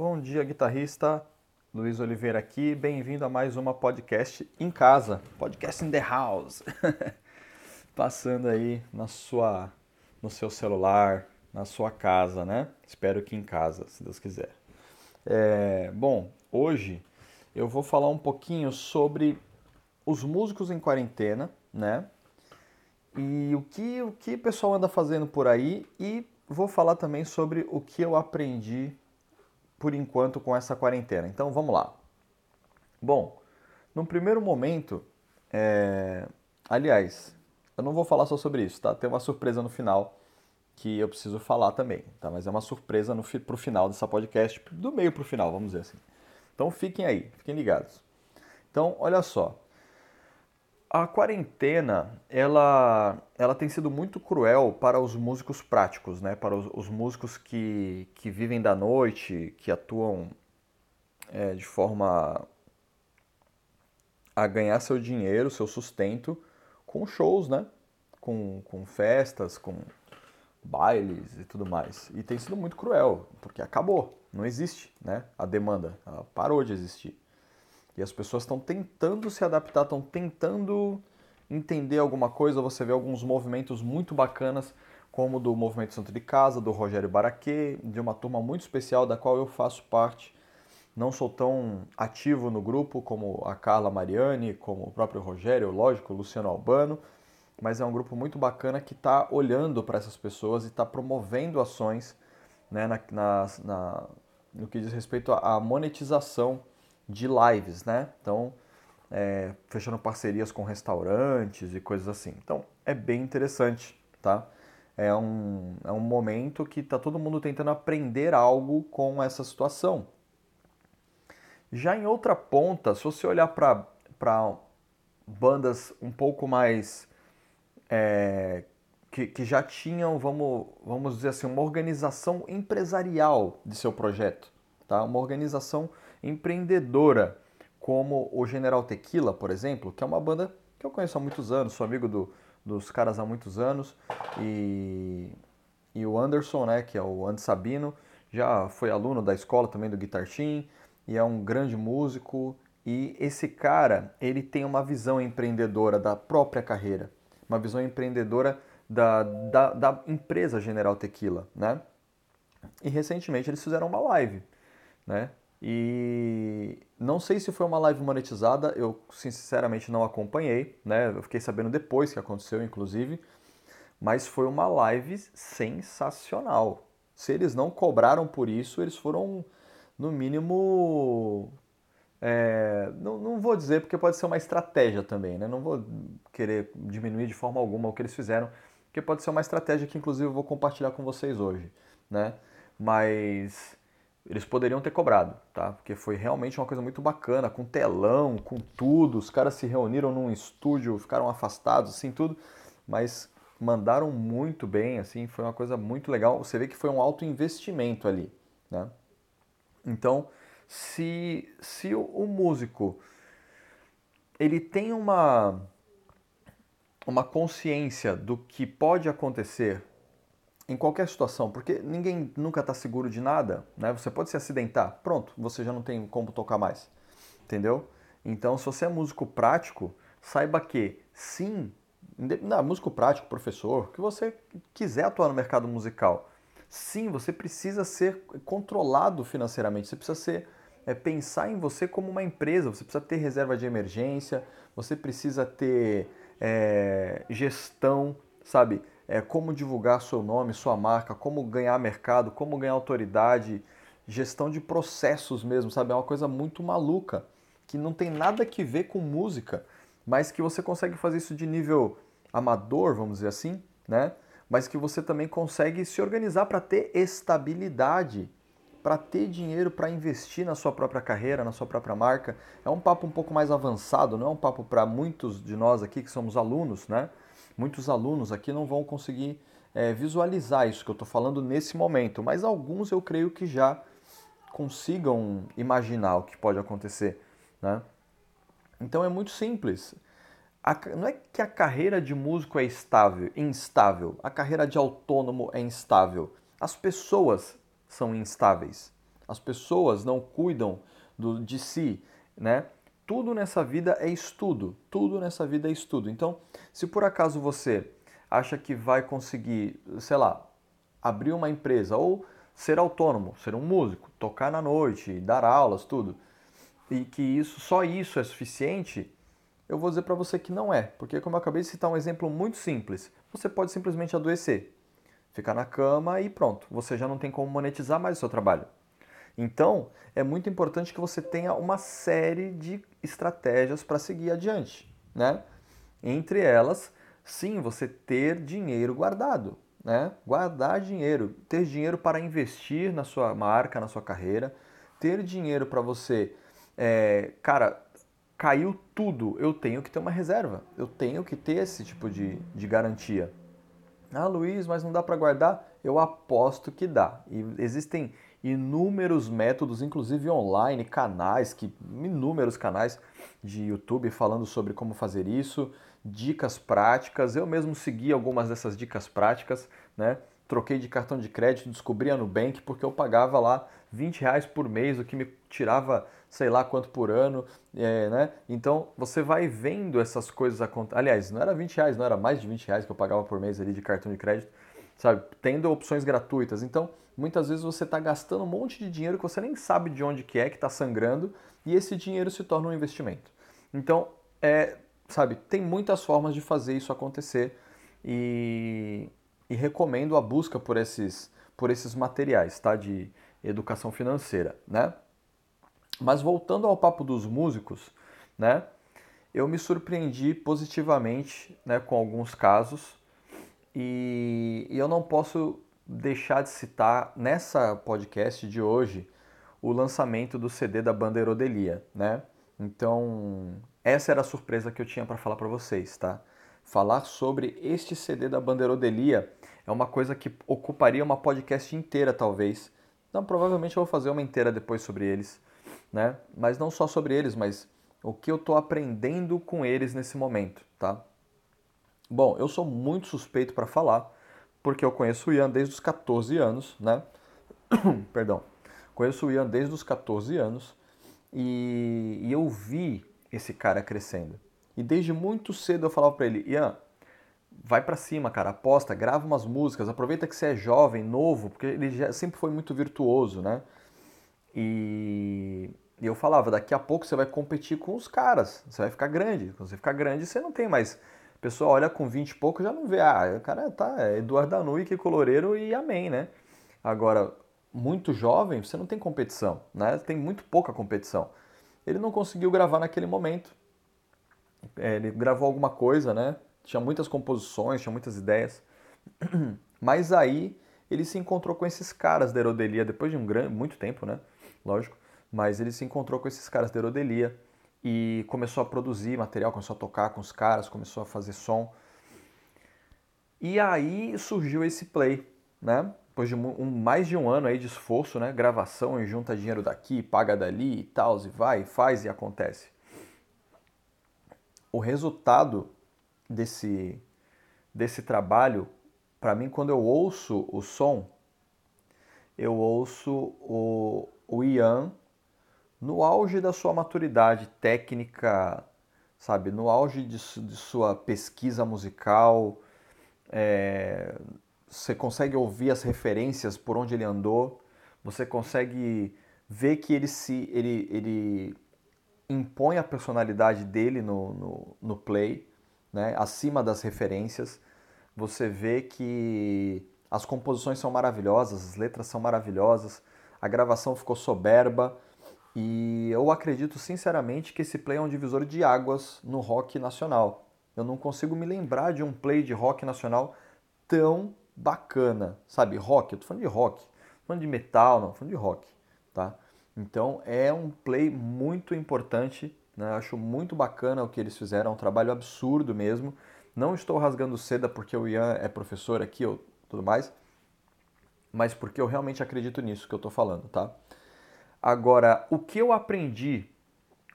Bom dia, guitarrista. Luiz Oliveira aqui. Bem-vindo a mais uma podcast em casa, podcast in the house. Passando aí na sua no seu celular, na sua casa, né? Espero que em casa, se Deus quiser. É, bom, hoje eu vou falar um pouquinho sobre os músicos em quarentena, né? E o que o que o pessoal anda fazendo por aí e vou falar também sobre o que eu aprendi por enquanto com essa quarentena. Então vamos lá. Bom, no primeiro momento, é... aliás, eu não vou falar só sobre isso, tá? Tem uma surpresa no final que eu preciso falar também, tá? Mas é uma surpresa no, pro final dessa podcast, do meio pro final, vamos dizer assim. Então fiquem aí, fiquem ligados. Então, olha só. A quarentena, ela, ela tem sido muito cruel para os músicos práticos, né? Para os, os músicos que, que vivem da noite, que atuam é, de forma a ganhar seu dinheiro, seu sustento com shows, né? Com, com festas, com bailes e tudo mais. E tem sido muito cruel, porque acabou, não existe, né? A demanda, ela parou de existir. E as pessoas estão tentando se adaptar, estão tentando entender alguma coisa. Você vê alguns movimentos muito bacanas, como do Movimento Santo de Casa, do Rogério Baraquê, de uma turma muito especial da qual eu faço parte. Não sou tão ativo no grupo como a Carla Mariani, como o próprio Rogério, lógico, o Luciano Albano, mas é um grupo muito bacana que está olhando para essas pessoas e está promovendo ações né, na, na, na, no que diz respeito à monetização de lives, né? Então, é, fechando parcerias com restaurantes e coisas assim. Então, é bem interessante, tá? É um, é um momento que está todo mundo tentando aprender algo com essa situação. Já em outra ponta, se você olhar para bandas um pouco mais é, que, que, já tinham, vamos, vamos dizer assim, uma organização empresarial de seu projeto, tá? uma organização empreendedora, como o General Tequila, por exemplo, que é uma banda que eu conheço há muitos anos, sou amigo do, dos caras há muitos anos, e, e o Anderson, né, que é o Andy Sabino, já foi aluno da escola também do Guitar Team, e é um grande músico, e esse cara, ele tem uma visão empreendedora da própria carreira uma visão empreendedora da, da, da empresa General Tequila, né? E recentemente eles fizeram uma live, né? E não sei se foi uma live monetizada, eu sinceramente não acompanhei, né? Eu fiquei sabendo depois que aconteceu, inclusive, mas foi uma live sensacional. Se eles não cobraram por isso, eles foram, no mínimo, é, não, não vou dizer porque pode ser uma estratégia também, né? Não vou querer diminuir de forma alguma o que eles fizeram, porque pode ser uma estratégia que inclusive eu vou compartilhar com vocês hoje, né? Mas eles poderiam ter cobrado, tá? Porque foi realmente uma coisa muito bacana, com telão, com tudo. Os caras se reuniram num estúdio, ficaram afastados, assim, tudo, mas mandaram muito bem, assim, foi uma coisa muito legal. Você vê que foi um alto investimento ali, né? Então, se, se o, o músico ele tem uma, uma consciência do que pode acontecer em qualquer situação, porque ninguém nunca está seguro de nada, né? Você pode se acidentar, pronto, você já não tem como tocar mais, entendeu? Então, se você é músico prático, saiba que sim, não, músico prático, professor, que você quiser atuar no mercado musical, sim, você precisa ser controlado financeiramente, você precisa ser é pensar em você como uma empresa. Você precisa ter reserva de emergência, você precisa ter é, gestão, sabe? É, como divulgar seu nome, sua marca, como ganhar mercado, como ganhar autoridade, gestão de processos mesmo, sabe? É uma coisa muito maluca, que não tem nada que ver com música, mas que você consegue fazer isso de nível amador, vamos dizer assim, né? Mas que você também consegue se organizar para ter estabilidade para ter dinheiro para investir na sua própria carreira, na sua própria marca. É um papo um pouco mais avançado, não é um papo para muitos de nós aqui que somos alunos, né? Muitos alunos aqui não vão conseguir é, visualizar isso que eu estou falando nesse momento, mas alguns eu creio que já consigam imaginar o que pode acontecer, né? Então é muito simples. A, não é que a carreira de músico é estável, instável. A carreira de autônomo é instável. As pessoas são instáveis. as pessoas não cuidam do, de si, né? Tudo nessa vida é estudo, tudo nessa vida é estudo. Então, se por acaso você acha que vai conseguir, sei lá, abrir uma empresa ou ser autônomo, ser um músico, tocar na noite, dar aulas, tudo, e que isso só isso é suficiente, eu vou dizer para você que não é, porque como eu acabei de citar um exemplo muito simples, você pode simplesmente adoecer, ficar na cama e pronto, você já não tem como monetizar mais o seu trabalho. Então, é muito importante que você tenha uma série de estratégias para seguir adiante, né? Entre elas, sim, você ter dinheiro guardado né? Guardar dinheiro, ter dinheiro para investir na sua marca, na sua carreira, ter dinheiro para você, é, cara, caiu tudo, eu tenho que ter uma reserva, eu tenho que ter esse tipo de, de garantia. Ah, Luiz, mas não dá para guardar? Eu aposto que dá. E existem inúmeros métodos, inclusive online, canais, que inúmeros canais de YouTube falando sobre como fazer isso dicas práticas. Eu mesmo segui algumas dessas dicas práticas, né? Troquei de cartão de crédito, descobri a Nubank porque eu pagava lá 20 reais por mês, o que me tirava sei lá quanto por ano, é, né? Então você vai vendo essas coisas acontecer. Aliás, não era 20 reais, não era mais de 20 reais que eu pagava por mês ali de cartão de crédito, sabe? Tendo opções gratuitas. Então muitas vezes você está gastando um monte de dinheiro que você nem sabe de onde que é que está sangrando e esse dinheiro se torna um investimento. Então é, sabe, tem muitas formas de fazer isso acontecer e, e recomendo a busca por esses, por esses materiais, tá, de educação financeira, né? Mas voltando ao papo dos músicos, né? Eu me surpreendi positivamente, né, com alguns casos e, eu não posso deixar de citar nessa podcast de hoje o lançamento do CD da banda Erodelia, né? Então, essa era a surpresa que eu tinha para falar para vocês, tá? Falar sobre este CD da Bandeirodelia é uma coisa que ocuparia uma podcast inteira, talvez. Não, provavelmente eu vou fazer uma inteira depois sobre eles, né? Mas não só sobre eles, mas o que eu estou aprendendo com eles nesse momento, tá? Bom, eu sou muito suspeito para falar, porque eu conheço o Ian desde os 14 anos, né? Perdão. Conheço o Ian desde os 14 anos e, e eu vi esse cara crescendo. E desde muito cedo eu falava para ele, Ian, vai para cima, cara, aposta, grava umas músicas, aproveita que você é jovem, novo, porque ele já sempre foi muito virtuoso, né? E, e eu falava, daqui a pouco você vai competir com os caras, você vai ficar grande. Quando você ficar grande, você não tem mais. Pessoa olha com 20 e pouco já não vê, ah, o cara tá, é Eduardo Danui, que coloreiro e amém, né? Agora, muito jovem, você não tem competição, né? Tem muito pouca competição ele não conseguiu gravar naquele momento. É, ele gravou alguma coisa, né? Tinha muitas composições, tinha muitas ideias. Mas aí ele se encontrou com esses caras da Herodelia depois de um grande, muito tempo, né? Lógico. Mas ele se encontrou com esses caras da Herodelia e começou a produzir material, começou a tocar com os caras, começou a fazer som. E aí surgiu esse play, né? depois de um, mais de um ano aí de esforço, né, gravação e junta dinheiro daqui, paga dali e tal, e vai, faz e acontece. O resultado desse, desse trabalho, para mim, quando eu ouço o som, eu ouço o, o Ian no auge da sua maturidade técnica, sabe, no auge de, de sua pesquisa musical, é, você consegue ouvir as referências por onde ele andou, você consegue ver que ele se ele, ele impõe a personalidade dele no, no, no play, né, acima das referências. Você vê que as composições são maravilhosas, as letras são maravilhosas, a gravação ficou soberba e eu acredito sinceramente que esse play é um divisor de águas no rock nacional. Eu não consigo me lembrar de um play de rock nacional tão bacana, sabe? Rock, eu tô falando de rock, tô falando de metal, não, tô falando de rock, tá? Então é um play muito importante, né? Acho muito bacana o que eles fizeram, é um trabalho absurdo mesmo. Não estou rasgando seda porque o Ian é professor aqui ou tudo mais, mas porque eu realmente acredito nisso que eu tô falando, tá? Agora, o que eu aprendi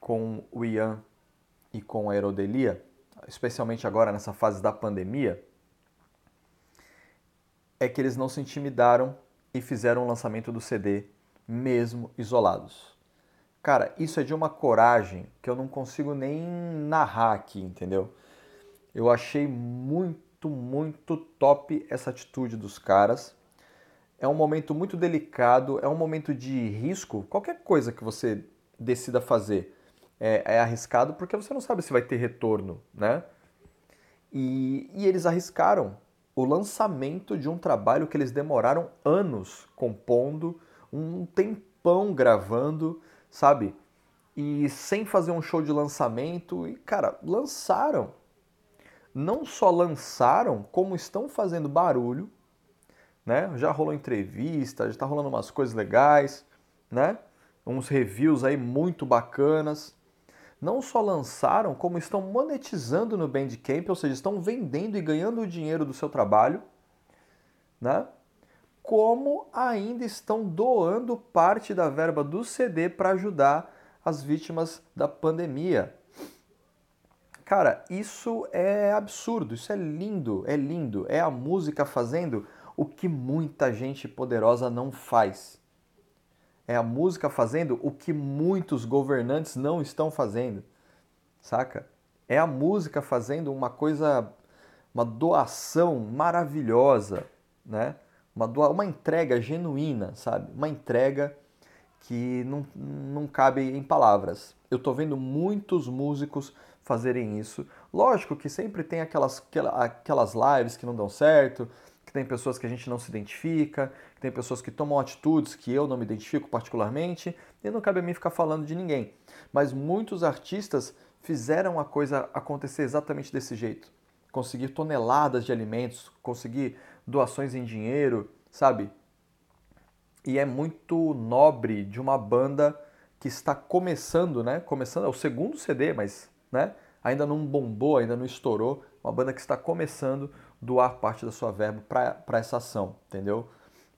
com o Ian e com a Aerodelia, especialmente agora nessa fase da pandemia, é que eles não se intimidaram e fizeram o lançamento do CD mesmo isolados. Cara, isso é de uma coragem que eu não consigo nem narrar aqui, entendeu? Eu achei muito, muito top essa atitude dos caras. É um momento muito delicado, é um momento de risco. Qualquer coisa que você decida fazer é, é arriscado porque você não sabe se vai ter retorno, né? E, e eles arriscaram o lançamento de um trabalho que eles demoraram anos compondo, um tempão gravando, sabe? E sem fazer um show de lançamento, e cara, lançaram. Não só lançaram, como estão fazendo barulho, né? Já rolou entrevista, já tá rolando umas coisas legais, né? Uns reviews aí muito bacanas não só lançaram, como estão monetizando no Bandcamp, ou seja, estão vendendo e ganhando o dinheiro do seu trabalho, né? Como ainda estão doando parte da verba do CD para ajudar as vítimas da pandemia. Cara, isso é absurdo, isso é lindo, é lindo. É a música fazendo o que muita gente poderosa não faz. É a música fazendo o que muitos governantes não estão fazendo, saca? É a música fazendo uma coisa, uma doação maravilhosa, né? Uma, doa, uma entrega genuína, sabe? Uma entrega que não, não cabe em palavras. Eu tô vendo muitos músicos fazerem isso. Lógico que sempre tem aquelas, aquelas lives que não dão certo, tem pessoas que a gente não se identifica, que tem pessoas que tomam atitudes que eu não me identifico particularmente, e não cabe a mim ficar falando de ninguém. Mas muitos artistas fizeram a coisa acontecer exatamente desse jeito. Conseguir toneladas de alimentos, conseguir doações em dinheiro, sabe? E é muito nobre de uma banda que está começando, né? Começando, é o segundo CD, mas, né? Ainda não bombou, ainda não estourou. Uma banda que está começando doar parte da sua verba para essa ação, entendeu?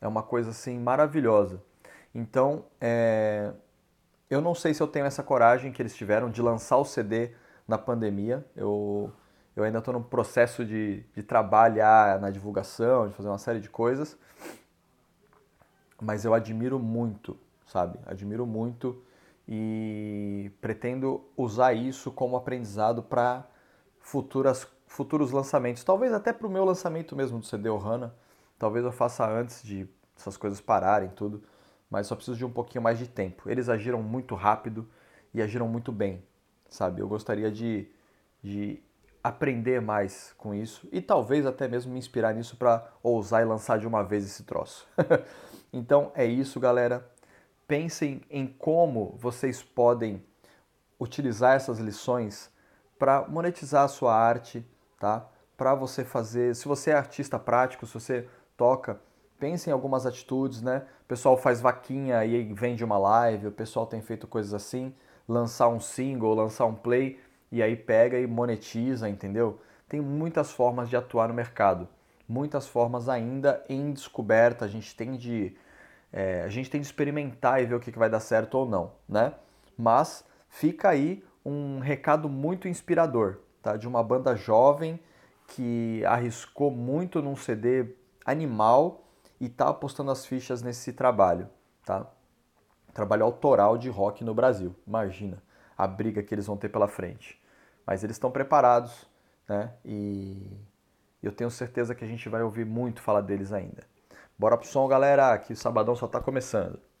É uma coisa assim maravilhosa. Então, é, eu não sei se eu tenho essa coragem que eles tiveram de lançar o CD na pandemia. Eu, eu ainda estou no processo de, de trabalhar na divulgação, de fazer uma série de coisas. Mas eu admiro muito, sabe? Admiro muito e pretendo usar isso como aprendizado para futuras futuros lançamentos. Talvez até para o meu lançamento mesmo do CD Ohana. Talvez eu faça antes de essas coisas pararem tudo. Mas só preciso de um pouquinho mais de tempo. Eles agiram muito rápido e agiram muito bem, sabe? Eu gostaria de, de aprender mais com isso e talvez até mesmo me inspirar nisso para ousar e lançar de uma vez esse troço. então é isso, galera. Pensem em como vocês podem utilizar essas lições para monetizar a sua arte, tá? Para você fazer, se você é artista prático, se você toca, pense em algumas atitudes, né? O pessoal faz vaquinha e vende uma live, o pessoal tem feito coisas assim, lançar um single, lançar um play e aí pega e monetiza, entendeu? Tem muitas formas de atuar no mercado, muitas formas ainda em descoberta. A gente tem de é, a gente tem de experimentar e ver o que, que vai dar certo ou não, né? Mas fica aí um recado muito inspirador tá? de uma banda jovem que arriscou muito num CD animal e está apostando as fichas nesse trabalho. Tá? Trabalho autoral de rock no Brasil. Imagina a briga que eles vão ter pela frente. Mas eles estão preparados né? e eu tenho certeza que a gente vai ouvir muito falar deles ainda. Bora pro som, galera, que o sabadão só está começando.